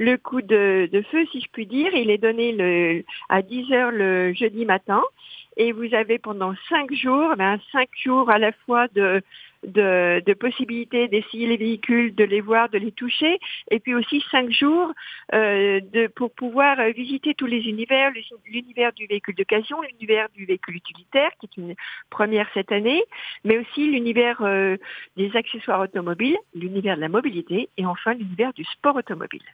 le coup de, feu, si je puis dire. Il est donné le, à 10 heures le jeudi matin et vous avez pendant cinq jours, ben, cinq jours à la fois de, de, de possibilités d'essayer les véhicules, de les voir, de les toucher, et puis aussi cinq jours euh, de, pour pouvoir euh, visiter tous les univers, l'univers du véhicule d'occasion, l'univers du véhicule utilitaire, qui est une première cette année, mais aussi l'univers euh, des accessoires automobiles, l'univers de la mobilité, et enfin l'univers du sport automobile.